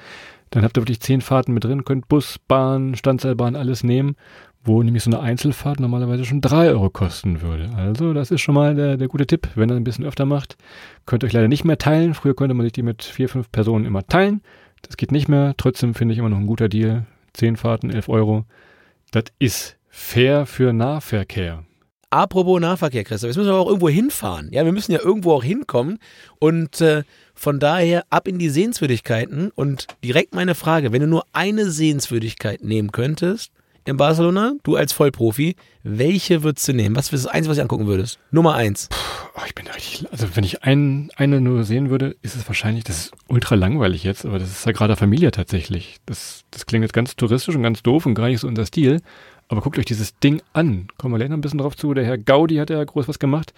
Dann habt ihr wirklich zehn Fahrten mit drin, könnt Bus, Bahn, Standseilbahn, alles nehmen, wo nämlich so eine Einzelfahrt normalerweise schon 3 Euro kosten würde. Also das ist schon mal der, der gute Tipp, wenn ihr ein bisschen öfter macht. Könnt ihr euch leider nicht mehr teilen. Früher konnte man sich die mit vier, fünf Personen immer teilen. Das geht nicht mehr. Trotzdem finde ich immer noch ein guter Deal. Zehn Fahrten, 11 Euro. Das ist fair für Nahverkehr. Apropos Nahverkehr, Christoph, jetzt müssen wir auch irgendwo hinfahren. Ja, wir müssen ja irgendwo auch hinkommen. Und äh, von daher ab in die Sehenswürdigkeiten. Und direkt meine Frage, wenn du nur eine Sehenswürdigkeit nehmen könntest in Barcelona, du als Vollprofi, welche würdest du nehmen? Was ist das Einzige, was du angucken würdest? Nummer eins. Oh, ich bin da richtig, also wenn ich ein, eine nur sehen würde, ist es wahrscheinlich, das ist ultra langweilig jetzt, aber das ist Sagrada Familia tatsächlich. Das, das klingt jetzt ganz touristisch und ganz doof und gar nicht so unser Stil. Aber guckt euch dieses Ding an. Kommen wir gleich noch ein bisschen drauf zu. Der Herr Gaudi hat ja groß was gemacht.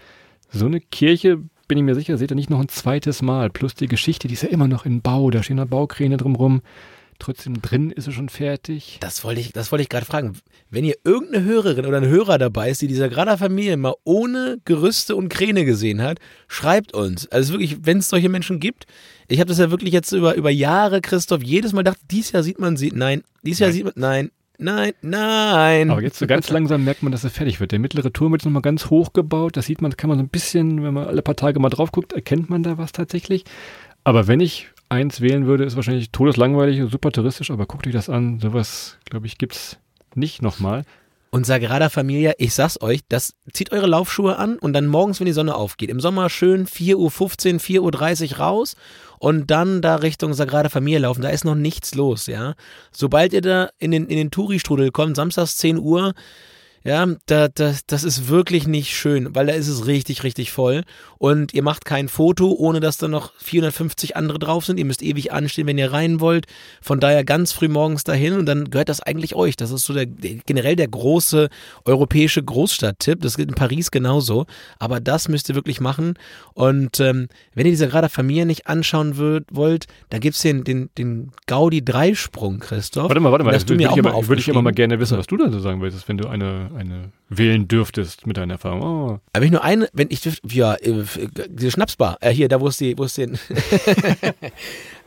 So eine Kirche, bin ich mir sicher, seht ihr nicht noch ein zweites Mal. Plus die Geschichte, die ist ja immer noch in Bau. Da stehen da Baukräne drumrum. Trotzdem drin ist sie schon fertig. Das wollte ich, das wollte ich gerade fragen. Wenn ihr irgendeine Hörerin oder ein Hörer dabei ist, die dieser Grada Familie mal ohne Gerüste und Kräne gesehen hat, schreibt uns. Also wirklich, wenn es solche Menschen gibt. Ich habe das ja wirklich jetzt über, über Jahre, Christoph, jedes Mal gedacht, dieses Jahr sieht man sie. Nein, dieses Jahr Nein. sieht man. Nein, nein, nein. Aber jetzt so ganz langsam merkt man, dass er fertig wird. Der mittlere Turm wird jetzt nochmal ganz hoch gebaut. Das sieht man, kann man so ein bisschen, wenn man alle paar Tage mal drauf guckt, erkennt man da was tatsächlich. Aber wenn ich eins wählen würde, ist wahrscheinlich todeslangweilig, super touristisch, aber guckt euch das an. Sowas, glaube ich, gibt's nicht nochmal. Und Sagrada Familia, ich sag's euch, das zieht eure Laufschuhe an und dann morgens, wenn die Sonne aufgeht, im Sommer schön 4.15 Uhr, 4.30 Uhr raus und dann da Richtung Sagrada Familia laufen. Da ist noch nichts los, ja. Sobald ihr da in den, in den Touri-Strudel kommt, samstags 10 Uhr, ja, da, da, das ist wirklich nicht schön, weil da ist es richtig, richtig voll. Und ihr macht kein Foto, ohne dass da noch 450 andere drauf sind. Ihr müsst ewig anstehen, wenn ihr rein wollt. Von daher ganz früh morgens dahin und dann gehört das eigentlich euch. Das ist so der, generell der große europäische Großstadttipp. Das gilt in Paris genauso. Aber das müsst ihr wirklich machen. Und ähm, wenn ihr diese gerade Familie nicht anschauen würd, wollt, dann gibt's den, den, den Gaudi Dreisprung, Christoph. Warte mal, warte mal. Das würde ich, würde ich aber mal gerne wissen, was du dazu sagen würdest, wenn du eine, eine wählen dürftest mit deiner Erfahrung. Oh. Aber ich nur eine, wenn ich dürfte, ja, äh, diese Schnapsbar, äh, hier, da wo es die, wo es den,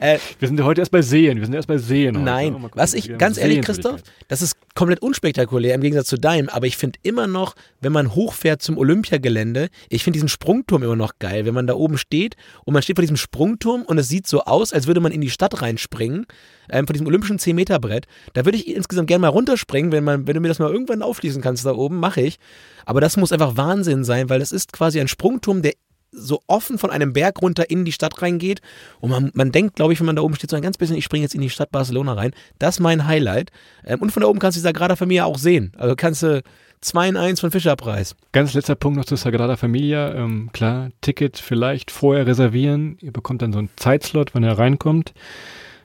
Wir sind ja heute erst bei Seen. Wir sind erst bei Seen. heute. Nein, Oh, was ich, ganz ehrlich. Christoph, das ist komplett unspektakulär im Gegensatz zu deinem, aber ich finde immer noch, wenn man hochfährt zum Olympiagelände, ich finde diesen Sprungturm immer noch geil, wenn man da oben steht und man steht vor diesem Sprungturm und es sieht so aus, als würde man in die Stadt reinspringen, ähm, von diesem olympischen 10-Meter-Brett. Da würde ich insgesamt gerne mal runterspringen, wenn, man, wenn du mir das mal irgendwann aufschließen kannst da oben, mache ich. Aber das muss einfach Wahnsinn sein, weil das ist quasi ein Sprungturm, der so offen von einem Berg runter in die Stadt reingeht. Und man, man denkt, glaube ich, wenn man da oben steht, so ein ganz bisschen, ich springe jetzt in die Stadt Barcelona rein. Das ist mein Highlight. Ähm, und von da oben kannst du die Sagrada Familia auch sehen. Also kannst du 2 in 1 von Fischerpreis. Ganz letzter Punkt noch zur Sagrada Familia. Ähm, klar, Ticket vielleicht vorher reservieren. Ihr bekommt dann so einen Zeitslot, wenn ihr reinkommt.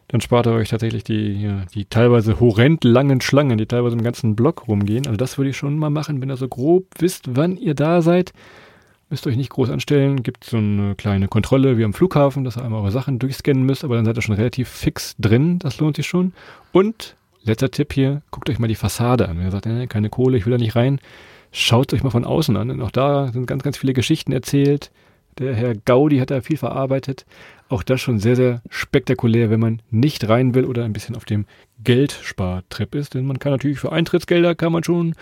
Dann spart ihr euch tatsächlich die, ja, die teilweise horrend langen Schlangen, die teilweise im ganzen Block rumgehen. Also das würde ich schon mal machen, wenn ihr so grob wisst, wann ihr da seid. Müsst euch nicht groß anstellen. Gibt so eine kleine Kontrolle wie am Flughafen, dass ihr einmal eure Sachen durchscannen müsst, aber dann seid ihr schon relativ fix drin. Das lohnt sich schon. Und letzter Tipp hier, guckt euch mal die Fassade an. Wenn ihr sagt, äh, keine Kohle, ich will da nicht rein, Schaut euch mal von außen an. Und auch da sind ganz, ganz viele Geschichten erzählt. Der Herr Gaudi hat da viel verarbeitet. Auch das schon sehr, sehr spektakulär, wenn man nicht rein will oder ein bisschen auf dem Geldspartrip ist. Denn man kann natürlich für Eintrittsgelder kann man schon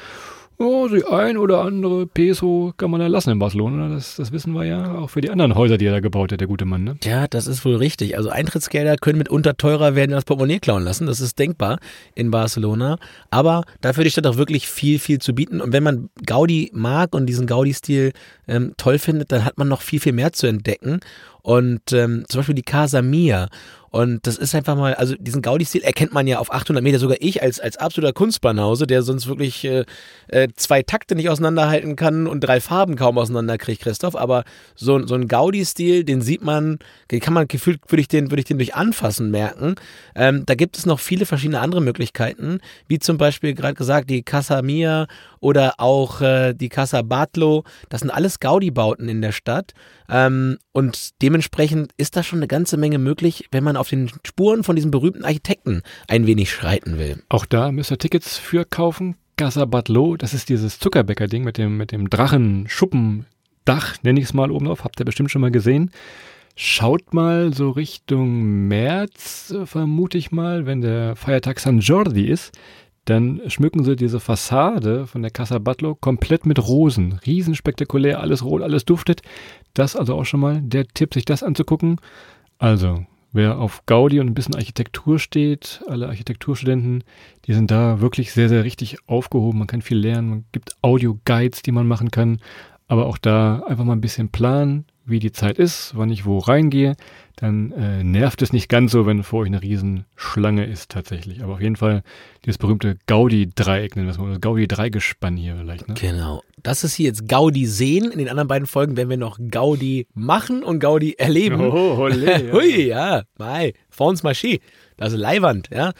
oh, die ein oder andere Peso kann man da lassen in Barcelona. Das, das wissen wir ja auch für die anderen Häuser, die er da gebaut hat, der gute Mann. Ne? Ja, das ist wohl richtig. Also Eintrittsgelder können mitunter teurer werden als Portemonnaie klauen lassen. Das ist denkbar in Barcelona. Aber dafür die Stadt auch wirklich viel, viel zu bieten. Und wenn man Gaudi mag und diesen Gaudi-Stil ähm, toll findet, dann hat man noch viel, viel mehr zu entdecken. Und ähm, zum Beispiel die Casa Mia. Und das ist einfach mal, also diesen Gaudi-Stil erkennt man ja auf 800 Meter, sogar ich als, als absoluter Kunstbanause, der sonst wirklich äh, äh, zwei Takte nicht auseinanderhalten kann und drei Farben kaum auseinanderkriegt, Christoph. Aber so, so ein Gaudi-Stil, den sieht man, den kann man gefühlt, würde ich den, würde ich den durch Anfassen merken. Ähm, da gibt es noch viele verschiedene andere Möglichkeiten, wie zum Beispiel gerade gesagt die Casa Mia oder auch äh, die Casa Batlo. Das sind alles Gaudi-Bauten in der Stadt. Ähm, und dementsprechend ist da schon eine ganze Menge möglich, wenn man auf den Spuren von diesem berühmten Architekten ein wenig schreiten will. Auch da müsst ihr Tickets für kaufen. Casa Batlo, das ist dieses Zuckerbäcker-Ding mit dem, mit dem Drachen-Schuppendach, nenne ich es mal oben drauf. Habt ihr bestimmt schon mal gesehen. Schaut mal so Richtung März, äh, vermute ich mal, wenn der Feiertag San Jordi ist, dann schmücken sie diese Fassade von der Casa Batlo komplett mit Rosen. Riesenspektakulär, alles rot, alles duftet. Das also auch schon mal der Tipp, sich das anzugucken. Also, wer auf Gaudi und ein bisschen Architektur steht, alle Architekturstudenten, die sind da wirklich sehr, sehr richtig aufgehoben. Man kann viel lernen. Man gibt Audio-Guides, die man machen kann. Aber auch da einfach mal ein bisschen planen, wie die Zeit ist, wann ich wo reingehe, dann äh, nervt es nicht ganz so, wenn vor euch eine Riesenschlange ist tatsächlich. Aber auf jeden Fall dieses berühmte Gaudi-Dreieck, nennen wir es mal, Gaudi-Dreigespann hier vielleicht. Ne? Genau. Das ist hier jetzt Gaudi sehen. In den anderen beiden Folgen werden wir noch Gaudi machen und Gaudi erleben. Oh, ole, ja. Hui, ja, mei, Fons Maché. Das ist Leihwand, ja.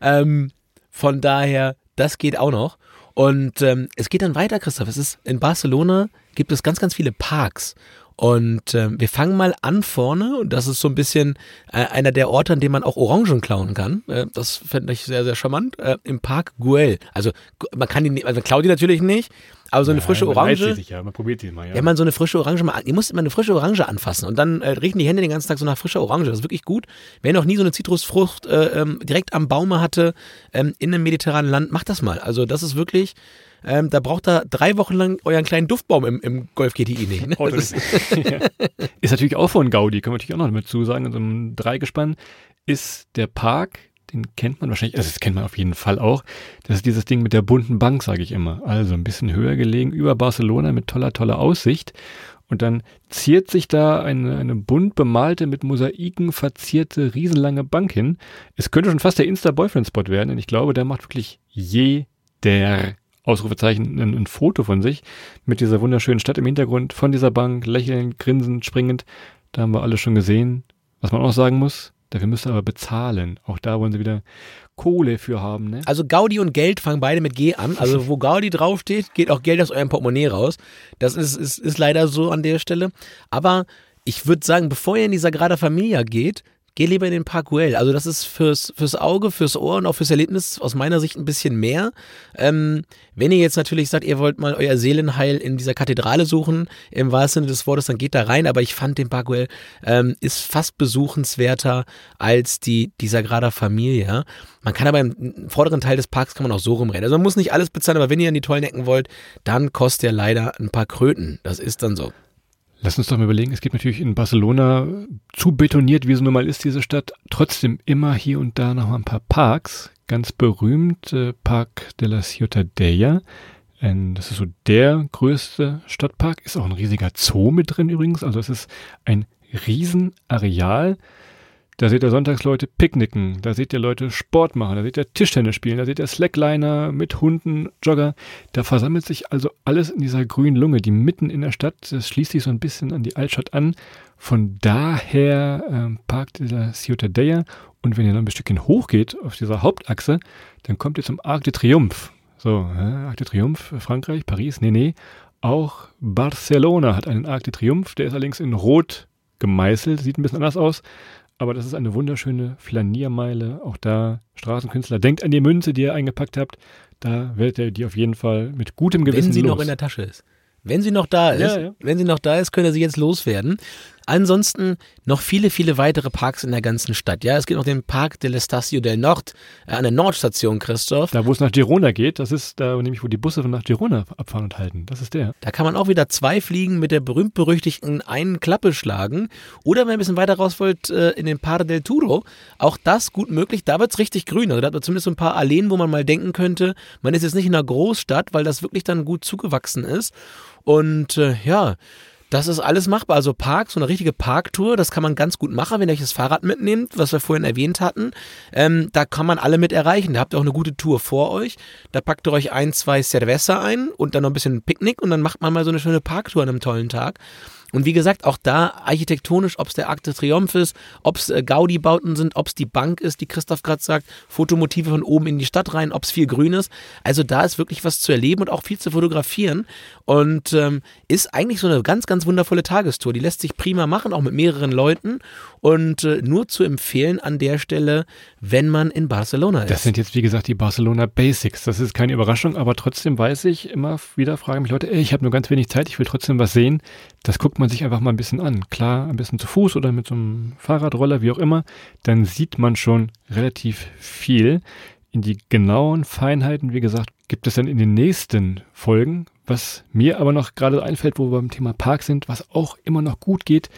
Ähm, von daher, das geht auch noch. Und ähm, es geht dann weiter, Christoph. Es ist in Barcelona gibt es ganz, ganz viele Parks. Und äh, wir fangen mal an vorne und das ist so ein bisschen äh, einer der Orte, an dem man auch Orangen klauen kann. Äh, das fände ich sehr, sehr charmant. Äh, Im Park Güell. Also man kann die, nicht- also man klaut die natürlich nicht, aber so eine frische reizt sie Orange. Sich, ja. Man probiert die mal, ja. Wenn man so eine frische Orange mal, ihr müsst immer eine frische Orange anfassen und dann äh, riechen die Hände den ganzen Tag so nach frischer Orange. Das ist wirklich gut. Wer noch nie so eine Zitrusfrucht äh, ähm, direkt am Baume hatte ähm, in einem mediterranen Land, macht das mal. Also das ist wirklich, ähm, da braucht ihr drei Wochen lang euren kleinen Duftbaum im, im Golf GTI nicht. Ne? Oh, ist, ja. ist natürlich auch von Gaudi, können wir natürlich auch noch mit zusagen. In so einem Dreigespann ist der Park, den kennt man wahrscheinlich, also das kennt man auf jeden Fall auch. Das ist dieses Ding mit der bunten Bank, sage ich immer. Also ein bisschen höher gelegen über Barcelona mit toller, toller Aussicht. Und dann ziert sich da eine, eine bunt bemalte, mit Mosaiken verzierte, riesenlange Bank hin. Es könnte schon fast der Insta-Boyfriend-Spot werden, denn ich glaube, der macht wirklich jeder Ausrufezeichen ein, ein Foto von sich mit dieser wunderschönen Stadt im Hintergrund, von dieser Bank, lächelnd, grinsend, springend. Da haben wir alles schon gesehen. Was man auch sagen muss, dafür müsst ihr aber bezahlen. Auch da wollen sie wieder Kohle für haben, ne? also Gaudi und Geld fangen beide mit G an. Also wo Gaudi draufsteht, geht auch Geld aus eurem Portemonnaie raus. Das ist, ist, ist leider so an der Stelle. Aber ich würde sagen, bevor ihr in die Sagrada Familia geht, geht lieber in den Park Güell. Also das ist fürs, fürs Auge, fürs Ohr und auch fürs Erlebnis aus meiner Sicht ein bisschen mehr. Ähm, wenn ihr jetzt natürlich sagt, ihr wollt mal euer Seelenheil in dieser Kathedrale suchen, im wahrsten Sinne des Wortes, dann geht da rein. Aber ich fand den Park Güell ähm, ist fast besuchenswerter als die, die Sagrada Familia. Man kann aber im vorderen Teil des Parks kann man auch so rumrennen. Also man muss nicht alles bezahlen, aber wenn ihr in die tollen Ecken wollt, dann kostet er leider ein paar Kröten. Das ist dann so. Lass uns doch mal überlegen, es gibt natürlich in Barcelona, zu betoniert, wie es nun mal ist, diese Stadt, trotzdem immer hier und da noch ein paar Parks. Ganz berühmt, äh, Park de la Ciutadella. Ähm, das ist so der größte Stadtpark, ist auch ein riesiger Zoo mit drin übrigens. Also es ist ein Riesenareal. Da seht ihr sonntags Leute picknicken, da seht ihr Leute Sport machen, da seht ihr Tischtennis spielen, da seht ihr Slackliner mit Hunden, Jogger. Da versammelt sich also alles in dieser grünen Lunge, die mitten in der Stadt, das schließt sich so ein bisschen an die Altstadt an. Von daher ähm, Park de la Ciutadella und wenn ihr dann ein Stückchen hochgeht auf dieser Hauptachse, dann kommt ihr zum Arc de Triomphe. So, äh, Arc de Triomphe, Frankreich, Paris, nee, nee. Auch Barcelona hat einen Arc de Triomphe, der ist allerdings in Rot gemeißelt, sieht ein bisschen anders aus. Aber das ist eine wunderschöne Flaniermeile. Auch da Straßenkünstler. Denkt an die Münze, die ihr eingepackt habt. Da werdet ihr die auf jeden Fall mit gutem Gewissen Wenn sie los. noch in der Tasche ist. Wenn sie noch da ist, Ja, ja. wenn sie noch da ist, könnt ihr sie jetzt loswerden. Ansonsten noch viele, viele weitere Parks in der ganzen Stadt. Ja, es gibt noch den Park de l'Estacio del Nord, äh, an der Nordstation, Christoph. da, wo es nach Girona geht, das ist da nämlich, wo die Busse nach Girona abfahren und halten. Das ist der. Da kann man auch wieder zwei Fliegen mit der berühmt-berüchtigten einen Klappe schlagen. Oder wenn ihr ein bisschen weiter raus wollt, äh, in den Par del Turo. Auch das gut möglich. Da wird's richtig grün. Also da hat man zumindest so ein paar Alleen, wo man mal denken könnte, man ist jetzt nicht in einer Großstadt, weil das wirklich dann gut zugewachsen ist. Und äh, ja, das ist alles machbar. Also Park, so eine richtige Parktour, das kann man ganz gut machen, wenn ihr euch das Fahrrad mitnehmt, was wir vorhin erwähnt hatten. Ähm, da kann man alle mit erreichen. Da habt ihr auch eine gute Tour vor euch. Da packt ihr euch ein, zwei Cerveza ein und dann noch ein bisschen Picknick und dann macht man mal so eine schöne Parktour an einem tollen Tag. Und wie gesagt, auch da architektonisch, ob es der Arc de Triomphe ist, ob es äh, Gaudi-Bauten sind, ob es die Bank ist, die Christoph gerade sagt, Fotomotive von oben in die Stadt rein, ob es viel Grün ist. Also da ist wirklich was zu erleben und auch viel zu fotografieren. Und ähm, ist eigentlich so eine ganz, ganz wundervolle Tagestour. Die lässt sich prima machen, auch mit mehreren Leuten. Und äh, nur zu empfehlen an der Stelle, wenn man in Barcelona ist. Das sind jetzt, wie gesagt, die Barcelona Basics. Das ist keine Überraschung, aber trotzdem weiß ich immer wieder, fragen mich Leute, ey, ich habe nur ganz wenig Zeit, ich will trotzdem was sehen. Das guckt man sich einfach mal ein bisschen an. Klar, ein bisschen zu Fuß oder mit so einem Fahrradroller, wie auch immer. Dann sieht man schon relativ viel. In die genauen Feinheiten, wie gesagt, gibt es dann in den nächsten Folgen. Was mir aber noch gerade einfällt, wo wir beim Thema Park sind, was auch immer noch gut geht,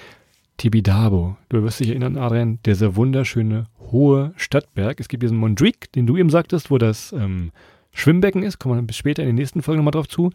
Tibidabo. Du wirst dich erinnern, Adrian, dieser wunderschöne hohe Stadtberg. Es gibt diesen Mondrique, den du eben sagtest, wo das ähm, Schwimmbecken ist. Kommen wir bis später in den nächsten Folgen nochmal drauf zu.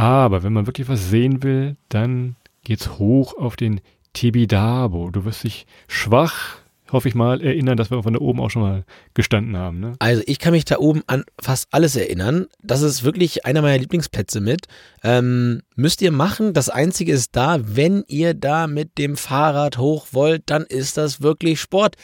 Aber wenn man wirklich was sehen will, dann geht's hoch auf den Tibidabo. Du wirst dich schwach, hoffe ich mal, erinnern, dass wir von da oben auch schon mal gestanden haben. Ne? Also ich kann mich da oben an fast alles erinnern. Das ist wirklich einer meiner Lieblingsplätze mit. Ähm, müsst ihr machen. Das Einzige ist da, wenn ihr da mit dem Fahrrad hoch wollt, dann ist das wirklich Sport.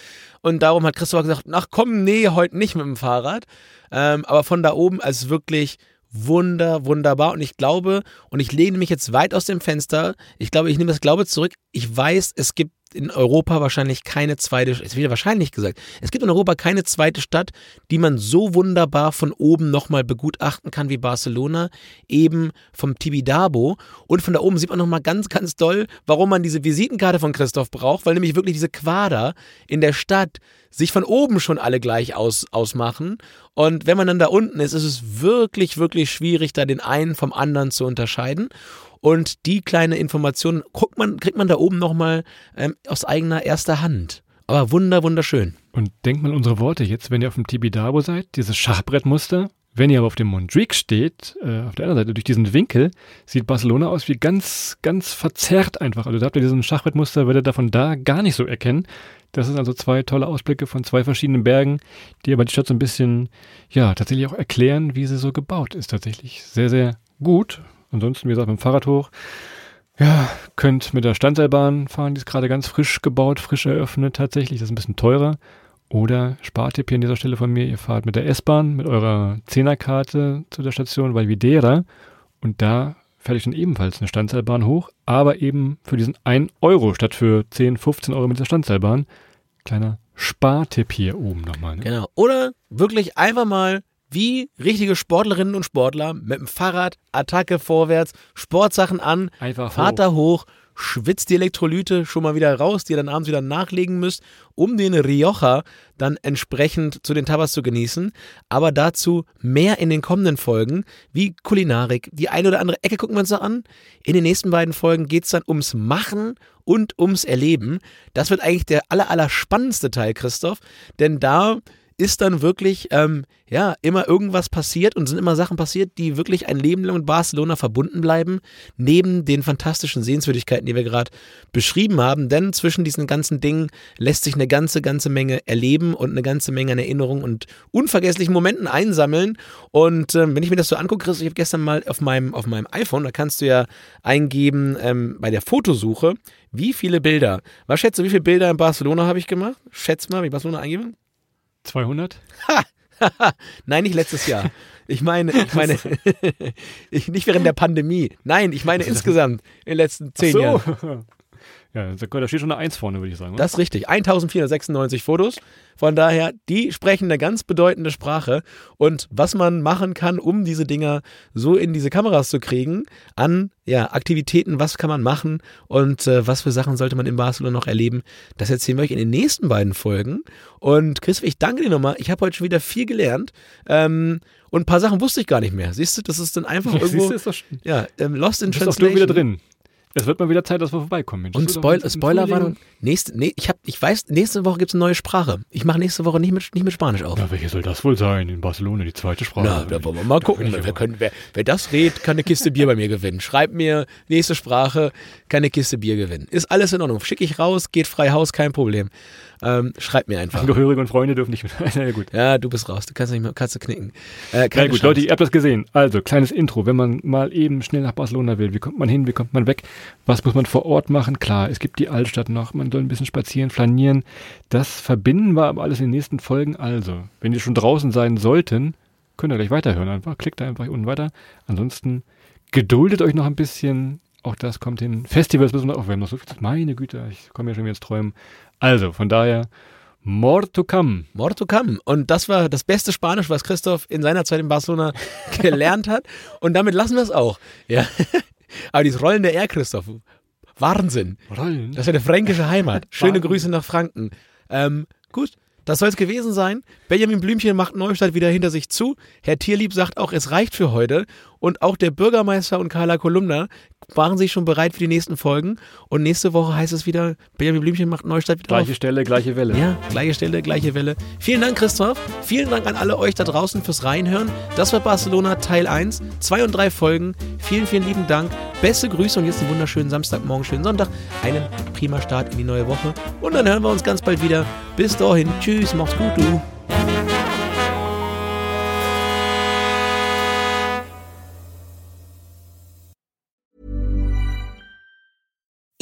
Und darum hat Christoph gesagt, ach komm, nee, heute nicht mit dem Fahrrad. Ähm, aber von da oben ist wirklich wunder, wunderbar. Und ich glaube, und ich lehne mich jetzt weit aus dem Fenster, ich glaube, ich nehme das Glaube zurück. Ich weiß, es gibt in Europa wahrscheinlich keine zweite, es wird wahrscheinlich gesagt, es gibt in Europa keine zweite Stadt, die man so wunderbar von oben nochmal begutachten kann wie Barcelona, eben vom Tibidabo. Und von da oben sieht man nochmal ganz, ganz doll, warum man diese Visitenkarte von Christoph braucht, weil nämlich wirklich diese Quader in der Stadt sich von oben schon alle gleich aus, ausmachen. Und wenn man dann da unten ist, ist es wirklich, wirklich schwierig, da den einen vom anderen zu unterscheiden. Und die kleine Information guckt man, kriegt man da oben nochmal ähm, aus eigener erster Hand. Aber wunder, wunderschön. Und denkt mal unsere Worte jetzt, wenn ihr auf dem Tibidabo seid, dieses Schachbrettmuster. Wenn ihr aber auf dem Mondrique steht, äh, auf der anderen Seite, durch diesen Winkel, sieht Barcelona aus wie ganz, ganz verzerrt einfach. Also da habt ihr diesen Schachbrettmuster, werdet ihr davon da gar nicht so erkennen. Das sind also zwei tolle Ausblicke von zwei verschiedenen Bergen, die aber die Stadt so ein bisschen, ja, tatsächlich auch erklären, wie sie so gebaut ist. Tatsächlich sehr, sehr gut. Ansonsten, wie gesagt, mit dem Fahrrad hoch. Ja, könnt mit der Standseilbahn fahren, die ist gerade ganz frisch gebaut, frisch eröffnet tatsächlich. Das ist ein bisschen teurer. Oder Spartipp hier an dieser Stelle von mir, ihr fahrt mit der S-Bahn, mit eurer Zehnerkarte zu der Station Valvidera und da fährt euch dann ebenfalls eine Standseilbahn hoch, aber eben für diesen 1 Euro statt für 10, 15 Euro mit der Standseilbahn. Kleiner Spartipp hier oben nochmal. Ne? Genau. Oder wirklich einfach mal wie richtige Sportlerinnen und Sportler mit dem Fahrrad, Attacke vorwärts, Sportsachen an, Einfach fahrt da hoch, schwitzt die Elektrolyte schon mal wieder raus, die ihr dann abends wieder nachlegen müsst, um den Rioja dann entsprechend zu den Tabas zu genießen. Aber dazu mehr in den kommenden Folgen, wie Kulinarik. Die eine oder andere Ecke gucken wir uns noch an. In den nächsten beiden Folgen geht es dann ums Machen und ums Erleben. Das wird eigentlich der aller, aller spannendste Teil, Christoph, denn da ist dann wirklich, ähm, ja, immer irgendwas passiert und sind immer Sachen passiert, die wirklich ein Leben lang mit Barcelona verbunden bleiben, neben den fantastischen Sehenswürdigkeiten, die wir gerade beschrieben haben. Denn zwischen diesen ganzen Dingen lässt sich eine ganze, ganze Menge erleben und eine ganze Menge an Erinnerungen und unvergesslichen Momenten einsammeln. Und ähm, wenn ich mir das so angucke, Chris, ich habe gestern mal auf meinem, auf meinem iPhone, da kannst du ja eingeben ähm, bei der Fotosuche, wie viele Bilder. Was schätzt du, wie viele Bilder in Barcelona habe ich gemacht? Schätz mal, wie Barcelona eingebe. 200? Nein, nicht letztes Jahr. Ich meine, ich meine, ich, nicht während der Pandemie. Nein, ich meine insgesamt in den letzten zehn so. Jahren. Ja, da steht schon eine Eins vorne, würde ich sagen. oder? Das ist richtig. 1496 Fotos. Von daher, die sprechen eine ganz bedeutende Sprache. Und was man machen kann, um diese Dinger so in diese Kameras zu kriegen, an ja, Aktivitäten, was kann man machen und äh, was für Sachen sollte man in Barcelona noch erleben, das erzählen wir euch in den nächsten beiden Folgen. Und Chris, ich danke dir nochmal. Ich habe heute schon wieder viel gelernt. Ähm, und ein paar Sachen wusste ich gar nicht mehr. Siehst du, das ist dann einfach irgendwo. Siehst du, ist doch ja, ähm, Lost in Du bist Translation. nur wieder drin. Es wird mal wieder Zeit, dass wir vorbeikommen. Mensch. Und Spoil doch ein Spoiler Frühling. war nächste, nee, ich hab, ich weiß, nächste Woche gibt's eine neue Sprache. Ich mache nächste Woche nicht mit, nicht mit Spanisch auf. Na, welche soll das wohl sein? In Barcelona, die zweite Sprache. Na, da wollen wir mal gucken. Wer, können, wer, wer das redet, kann eine Kiste Bier bei mir gewinnen. Schreibt mir nächste Sprache, kann eine Kiste Bier gewinnen. Ist alles in Ordnung. Schicke ich raus, geht frei Haus, kein Problem. Ähm, schreibt mir einfach. Angehörige und Freunde dürfen nicht mit. Na ja, gut. Ja, du bist raus. Du kannst nicht mehr, kannst du knicken. Äh, Na gut, Chance. Leute, ihr habt das gesehen. Also, kleines Intro. Wenn man mal eben schnell nach Barcelona will, wie kommt man hin, wie kommt man weg? Was muss man vor Ort machen? Klar, es gibt die Altstadt noch. Man soll ein bisschen spazieren, flanieren. Das verbinden wir aber alles in den nächsten Folgen. Also, wenn ihr schon draußen sein sollten, könnt ihr gleich weiterhören. Einfach klickt da einfach unten weiter. Ansonsten geduldet euch noch ein bisschen. Auch das kommt hin. Festivals müssen wir auch. Wir haben noch so viel. Meine Güte, ich komme ja schon wieder ins Träumen. Also, von daher, more to come. More to come. Und das war das beste Spanisch, was Christoph in seiner Zeit in Barcelona gelernt hat. Und damit lassen wir es auch. Ja. Aber dieses Rollen der R, Christoph. Wahnsinn. Rollen. Das ist ja eine fränkische Heimat. Schöne. Grüße nach Franken. Ähm, gut, das soll es gewesen sein. Benjamin Blümchen macht Neustadt wieder hinter sich zu. Herr Tierlieb sagt auch, es reicht für heute. Und auch der Bürgermeister und Carla Kolumna waren sich schon bereit für die nächsten Folgen. Und nächste Woche heißt es wieder, Benjamin Blümchen macht Neustadt wieder Gleiche auf. Stelle, gleiche Welle. Ja, gleiche Stelle, gleiche Welle. Vielen Dank, Christoph. Vielen Dank an alle euch da draußen fürs Reinhören. Das war Barcelona Teil 1. Zwei und drei Folgen. Vielen, vielen lieben Dank. Beste Grüße und jetzt einen wunderschönen Samstagmorgen, schönen Sonntag. Einen prima Start in die neue Woche. Und dann hören wir uns ganz bald wieder. Bis dahin. Tschüss, macht's gut, du.